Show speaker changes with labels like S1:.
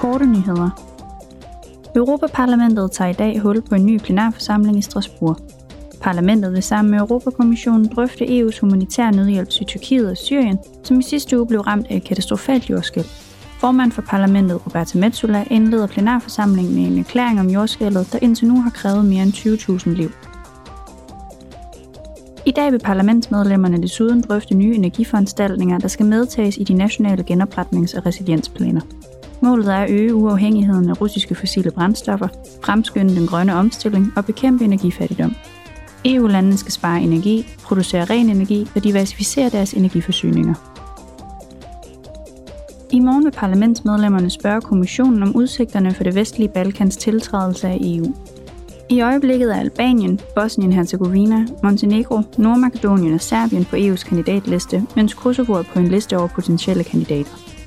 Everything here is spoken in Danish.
S1: korte nyheder. Europaparlamentet tager i dag hul på en ny plenarforsamling i Strasbourg. Parlamentet vil sammen med Europakommissionen drøfte EU's humanitære nødhjælp til Tyrkiet og Syrien, som i sidste uge blev ramt af et katastrofalt jordskælv. Formand for parlamentet, Roberta Metsola, indleder plenarforsamlingen med en erklæring om jordskælvet, der indtil nu har krævet mere end 20.000 liv. I dag vil parlamentsmedlemmerne desuden drøfte nye energiforanstaltninger, der skal medtages i de nationale genopretnings- og resiliensplaner. Målet er at øge uafhængigheden af russiske fossile brændstoffer, fremskynde den grønne omstilling og bekæmpe energifattigdom. EU-landene skal spare energi, producere ren energi og diversificere deres energiforsyninger. I morgen vil parlamentsmedlemmerne spørge kommissionen om udsigterne for det vestlige Balkans tiltrædelse af EU. I øjeblikket er Albanien, Bosnien-Herzegovina, Montenegro, Nordmakedonien og Serbien på EU's kandidatliste, mens Kosovo er på en liste over potentielle kandidater.